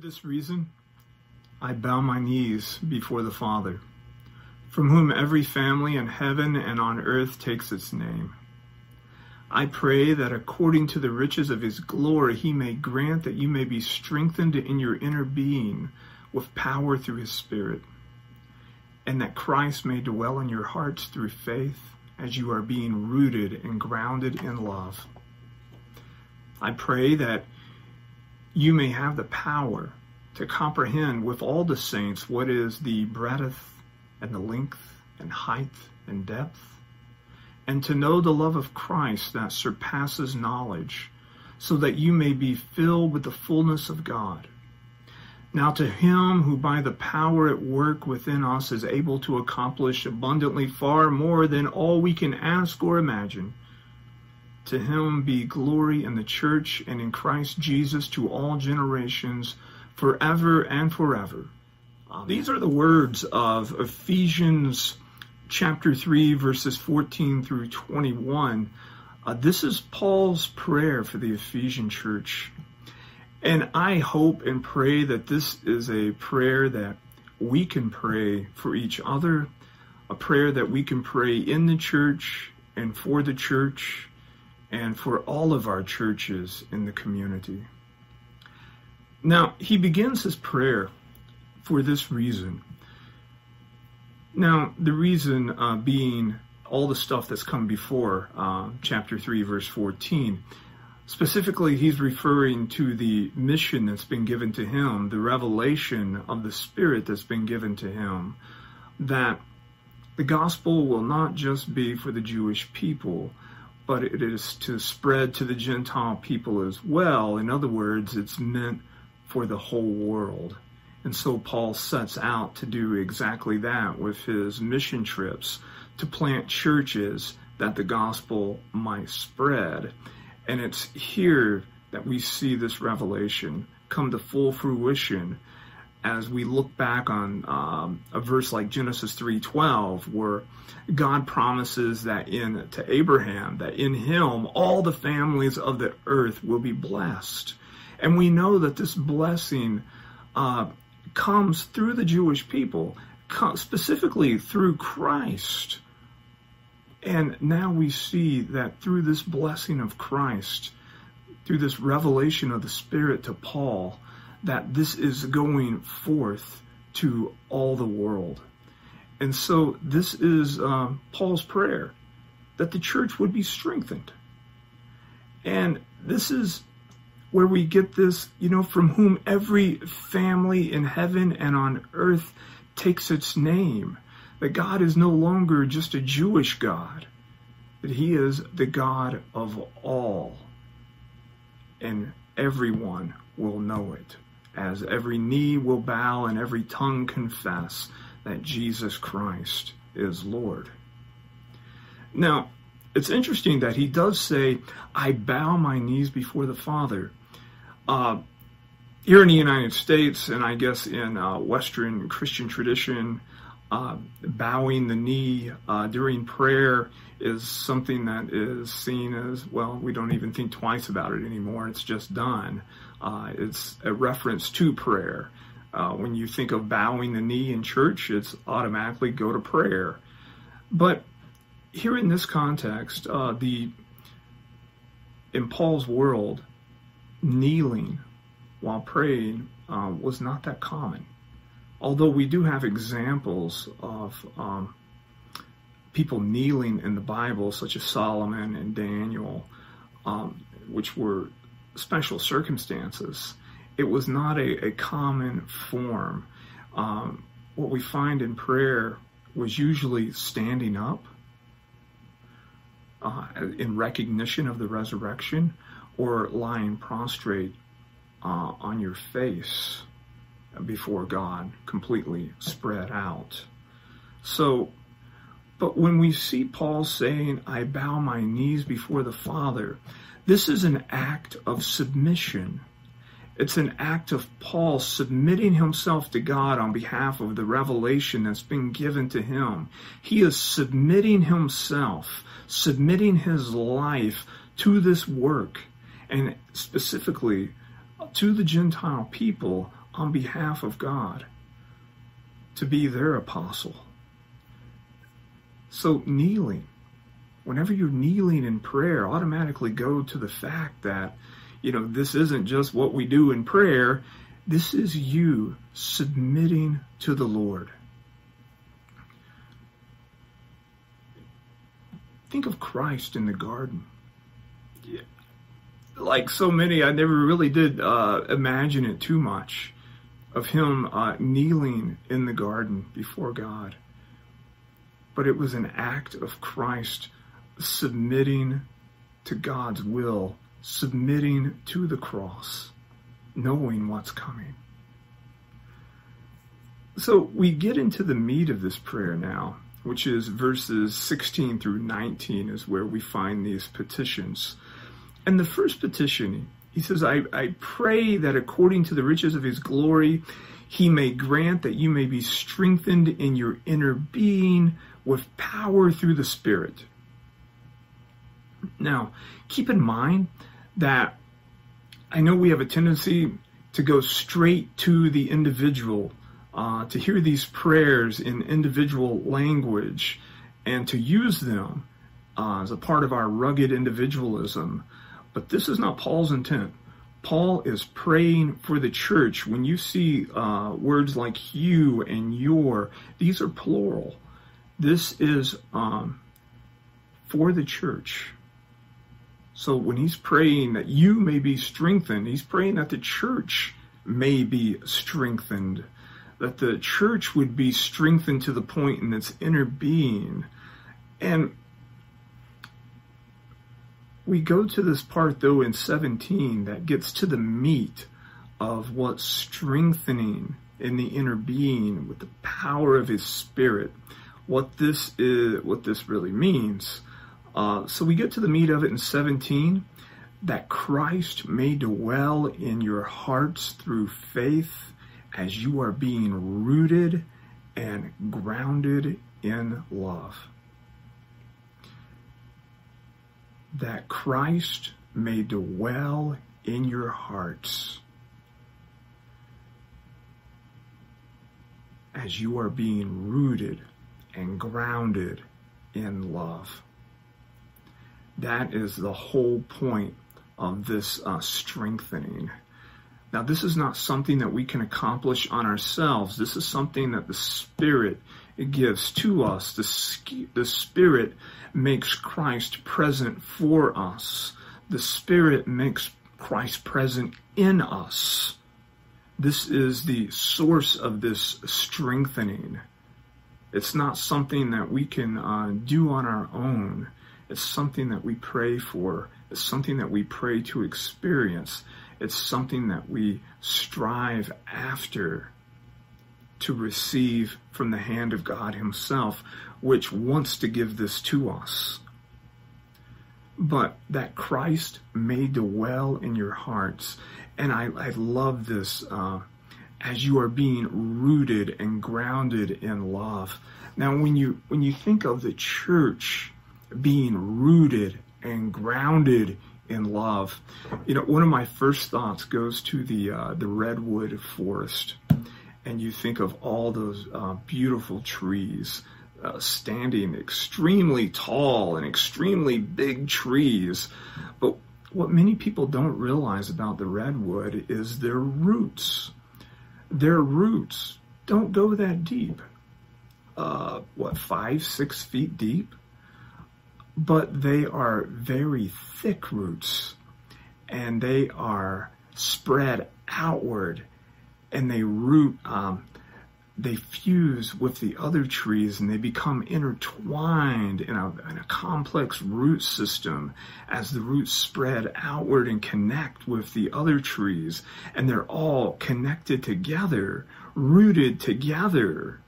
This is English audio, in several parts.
this reason, I bow my knees before the Father, from whom every family in heaven and on earth takes its name. I pray that according to the riches of his glory, he may grant that you may be strengthened in your inner being with power through his Spirit, and that Christ may dwell in your hearts through faith as you are being rooted and grounded in love. I pray that you may have the power to comprehend with all the saints what is the breadth and the length and height and depth, and to know the love of Christ that surpasses knowledge, so that you may be filled with the fullness of God. Now, to him who by the power at work within us is able to accomplish abundantly far more than all we can ask or imagine, to him be glory in the church and in Christ Jesus to all generations, forever and forever. Amen. These are the words of Ephesians chapter 3, verses 14 through 21. Uh, this is Paul's prayer for the Ephesian church. And I hope and pray that this is a prayer that we can pray for each other, a prayer that we can pray in the church and for the church and for all of our churches in the community. Now, he begins his prayer for this reason. Now, the reason uh, being all the stuff that's come before uh, chapter 3, verse 14. Specifically, he's referring to the mission that's been given to him, the revelation of the Spirit that's been given to him, that the gospel will not just be for the Jewish people, but it is to spread to the Gentile people as well. In other words, it's meant for the whole world. And so Paul sets out to do exactly that with his mission trips to plant churches that the gospel might spread. And it's here that we see this revelation come to full fruition as we look back on um, a verse like Genesis 3:12 where God promises that in to Abraham that in him all the families of the earth will be blessed. And we know that this blessing uh, comes through the Jewish people, specifically through Christ. And now we see that through this blessing of Christ, through this revelation of the Spirit to Paul, that this is going forth to all the world. And so this is uh, Paul's prayer that the church would be strengthened. And this is where we get this, you know, from whom every family in heaven and on earth takes its name. That God is no longer just a Jewish God, that He is the God of all. And everyone will know it as every knee will bow and every tongue confess that Jesus Christ is Lord. Now, it's interesting that he does say, I bow my knees before the Father. Uh, here in the United States, and I guess in uh, Western Christian tradition, uh, bowing the knee uh, during prayer is something that is seen as, well, we don't even think twice about it anymore. It's just done. Uh, it's a reference to prayer. Uh, when you think of bowing the knee in church, it's automatically go to prayer. But here in this context, uh, the in Paul's world, kneeling while praying uh, was not that common. Although we do have examples of um, people kneeling in the Bible, such as Solomon and Daniel, um, which were special circumstances. It was not a, a common form. Um, what we find in prayer was usually standing up uh, in recognition of the resurrection or lying prostrate uh, on your face before God, completely spread out. So, but when we see Paul saying, I bow my knees before the Father, this is an act of submission. It's an act of Paul submitting himself to God on behalf of the revelation that's been given to him. He is submitting himself, submitting his life to this work, and specifically to the Gentile people on behalf of God to be their apostle. So, kneeling, whenever you're kneeling in prayer, automatically go to the fact that, you know, this isn't just what we do in prayer, this is you submitting to the Lord. Think of Christ in the garden. Like so many, I never really did uh, imagine it too much of him uh, kneeling in the garden before God. But it was an act of Christ submitting to God's will, submitting to the cross, knowing what's coming. So we get into the meat of this prayer now, which is verses 16 through 19 is where we find these petitions. And the first petition, he says, I, I pray that according to the riches of his glory, he may grant that you may be strengthened in your inner being with power through the Spirit. Now, keep in mind that I know we have a tendency to go straight to the individual, uh, to hear these prayers in individual language, and to use them uh, as a part of our rugged individualism. But this is not Paul's intent. Paul is praying for the church. When you see uh, words like you and your, these are plural. This is um, for the church. So when he's praying that you may be strengthened, he's praying that the church may be strengthened, that the church would be strengthened to the point in its inner being. And we go to this part, though, in 17 that gets to the meat of what strengthening in the inner being with the power of his spirit, what this is, what this really means. Uh, so we get to the meat of it in 17 that Christ may dwell in your hearts through faith as you are being rooted and grounded in love. that Christ may dwell in your hearts as you are being rooted and grounded in love. That is the whole point of this uh, strengthening. Now, this is not something that we can accomplish on ourselves. This is something that the Spirit gives to us. The, the Spirit makes Christ present for us. The Spirit makes Christ present in us. This is the source of this strengthening. It's not something that we can uh, do on our own. It's something that we pray for. It's something that we pray to experience. It's something that we strive after to receive from the hand of God Himself, which wants to give this to us. But that Christ may dwell in your hearts. And I, I love this uh, as you are being rooted and grounded in love. Now, when you when you think of the church being rooted and grounded in love, you know, one of my first thoughts goes to the uh, the redwood forest and you think of all those uh, beautiful trees uh, standing extremely tall and extremely big trees. But what many people don't realize about the redwood is their roots. Their roots don't go that deep. Uh, what, five, six feet deep? But they are very thick roots and they are spread outward and they root, um, they fuse with the other trees and they become intertwined in a, in a, complex root system as the roots spread outward and connect with the other trees. And they're all connected together, rooted together.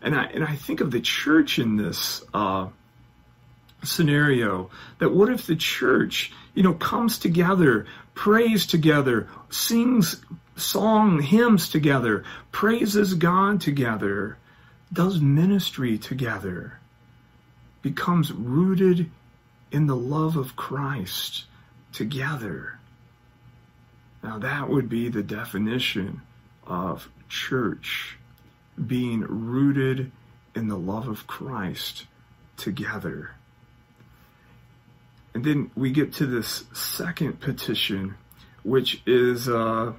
And I, and I think of the church in this uh, scenario that what if the church, you know, comes together, prays together, sings song hymns together, praises God together, does ministry together, becomes rooted in the love of Christ together. Now, that would be the definition of church being rooted in the love of Christ together. And then we get to this second petition, which is, uh,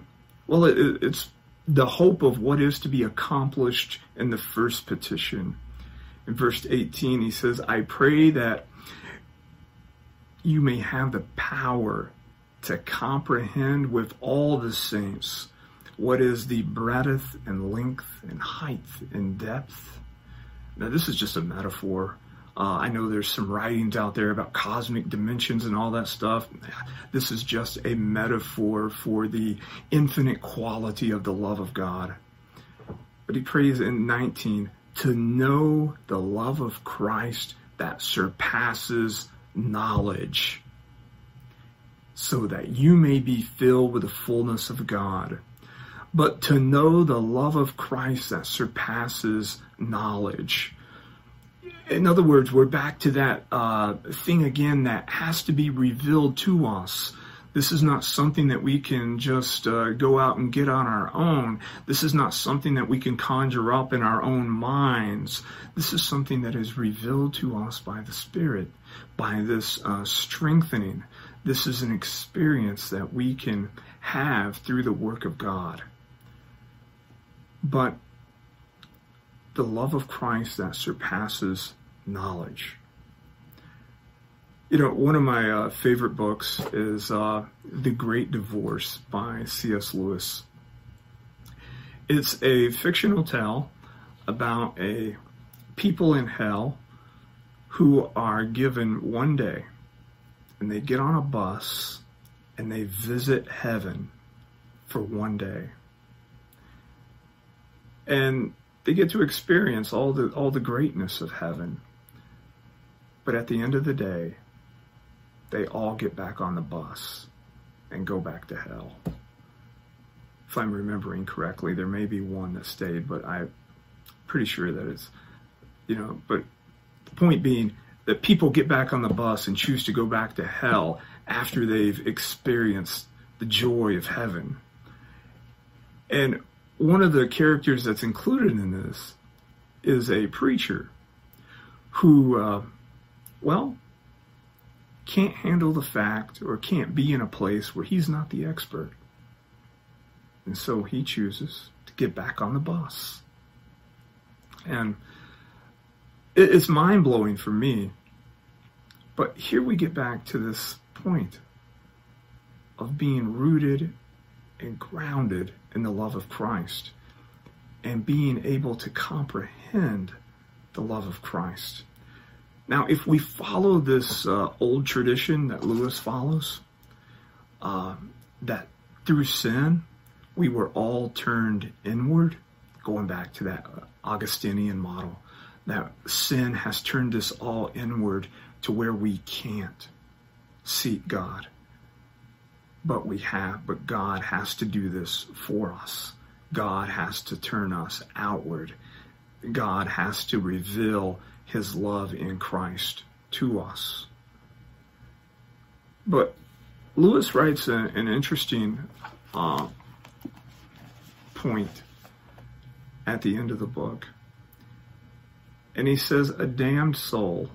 well, it, it's the hope of what is to be accomplished in the first petition. In verse 18, he says, I pray that you may have the power to comprehend with all the saints what is the breadth and length and height and depth. Now, this is just a metaphor. Uh, I know there's some writings out there about cosmic dimensions and all that stuff. This is just a metaphor for the infinite quality of the love of God. But he prays in 19 to know the love of Christ that surpasses knowledge, so that you may be filled with the fullness of God but to know the love of Christ that surpasses knowledge. In other words, we're back to that uh, thing again that has to be revealed to us. This is not something that we can just uh, go out and get on our own. This is not something that we can conjure up in our own minds. This is something that is revealed to us by the Spirit, by this uh, strengthening. This is an experience that we can have through the work of God but the love of Christ that surpasses knowledge. You know, one of my uh, favorite books is uh, The Great Divorce by C.S. Lewis. It's a fictional tale about a people in hell who are given one day and they get on a bus and they visit heaven for one day and they get to experience all the all the greatness of heaven. But at the end of the day, they all get back on the bus and go back to hell. If I'm remembering correctly, there may be one that stayed, but I'm pretty sure that it's, you know, but the point being that people get back on the bus and choose to go back to hell after they've experienced the joy of heaven. And one of the characters that's included in this is a preacher who, uh, well, can't handle the fact or can't be in a place where he's not the expert. And so he chooses to get back on the bus. And it's mind blowing for me. But here we get back to this point of being rooted and grounded in the love of Christ and being able to comprehend the love of Christ. Now, if we follow this uh, old tradition that Lewis follows, uh, that through sin we were all turned inward, going back to that Augustinian model, that sin has turned us all inward to where we can't seek God but we have, but God has to do this for us. God has to turn us outward. God has to reveal his love in Christ to us. But Lewis writes a, an interesting uh, point at the end of the book. And he says, A damned soul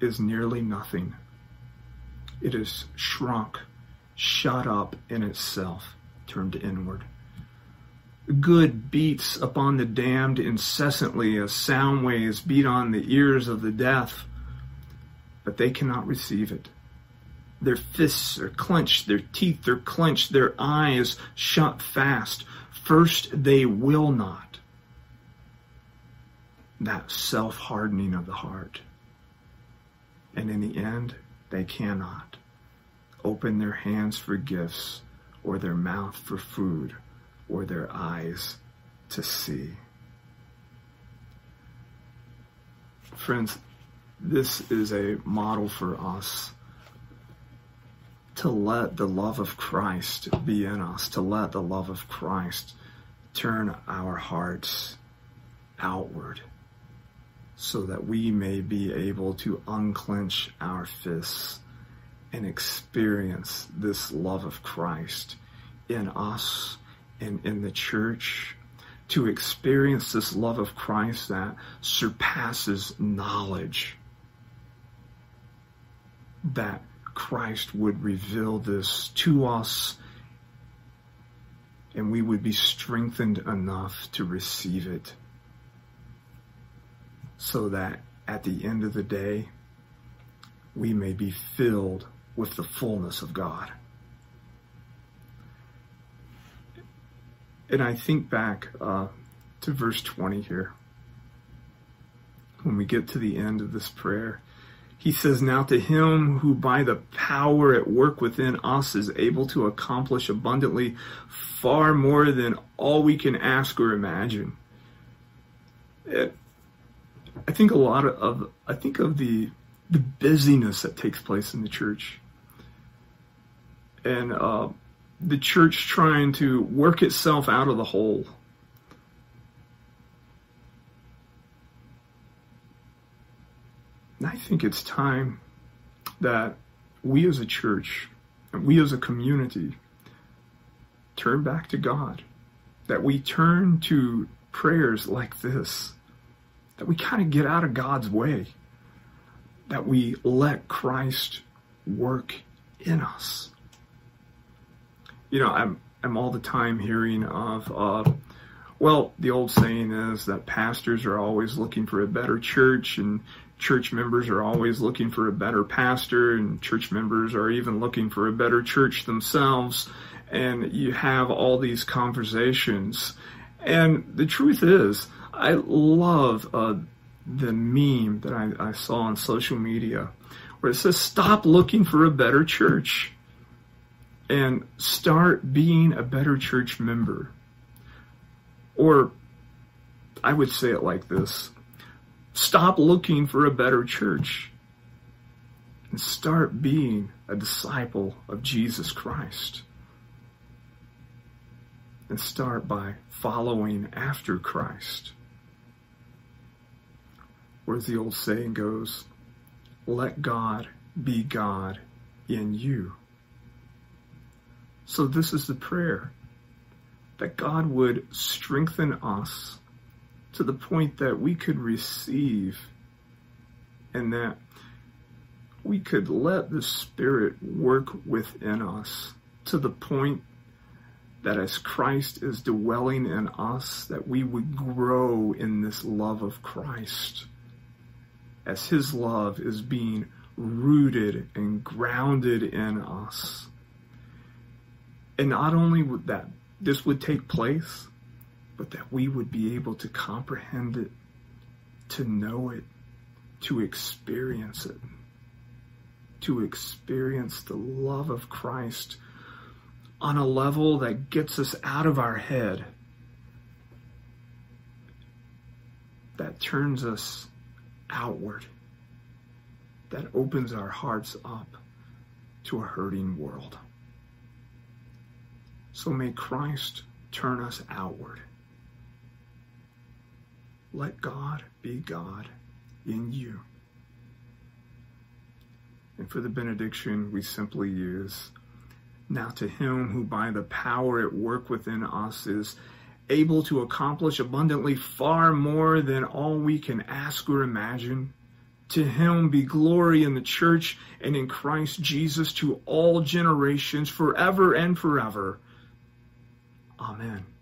is nearly nothing. It is shrunk shut up in itself, turned inward. Good beats upon the damned incessantly as sound waves beat on the ears of the deaf, but they cannot receive it. Their fists are clenched, their teeth are clenched, their eyes shut fast. First, they will not. That self hardening of the heart. And in the end, they cannot open their hands for gifts, or their mouth for food, or their eyes to see. Friends, this is a model for us to let the love of Christ be in us, to let the love of Christ turn our hearts outward so that we may be able to unclench our fists and experience this love of Christ in us and in the church to experience this love of Christ that surpasses knowledge. That Christ would reveal this to us and we would be strengthened enough to receive it so that at the end of the day, we may be filled with the fullness of God. And I think back uh, to verse 20 here. When we get to the end of this prayer, he says, Now to him who by the power at work within us is able to accomplish abundantly far more than all we can ask or imagine. It, I think a lot of, I think of the, the busyness that takes place in the church. And uh, the church trying to work itself out of the hole. I think it's time that we as a church and we as a community turn back to God. That we turn to prayers like this. That we kind of get out of God's way. That we let Christ work in us. You know, I'm I'm all the time hearing of uh, well, the old saying is that pastors are always looking for a better church and church members are always looking for a better pastor and church members are even looking for a better church themselves. And you have all these conversations. And the truth is i love uh, the meme that I, I saw on social media where it says stop looking for a better church and start being a better church member or i would say it like this Stop looking for a better church and start being a disciple of Jesus Christ. And start by following after Christ. Where the old saying goes, let God be God in you. So this is the prayer that God would strengthen us to the point that we could receive and that we could let the Spirit work within us to the point that as Christ is dwelling in us, that we would grow in this love of Christ. As His love is being rooted and grounded in us. And not only would that this would take place, but that we would be able to comprehend it, to know it, to experience it, to experience the love of Christ on a level that gets us out of our head, that turns us outward, that opens our hearts up to a hurting world. So may Christ turn us outward. Let God be God in you. And for the benediction, we simply use Now to him who by the power at work within us is able to accomplish abundantly far more than all we can ask or imagine. To him be glory in the church and in Christ Jesus to all generations forever and forever. Amen.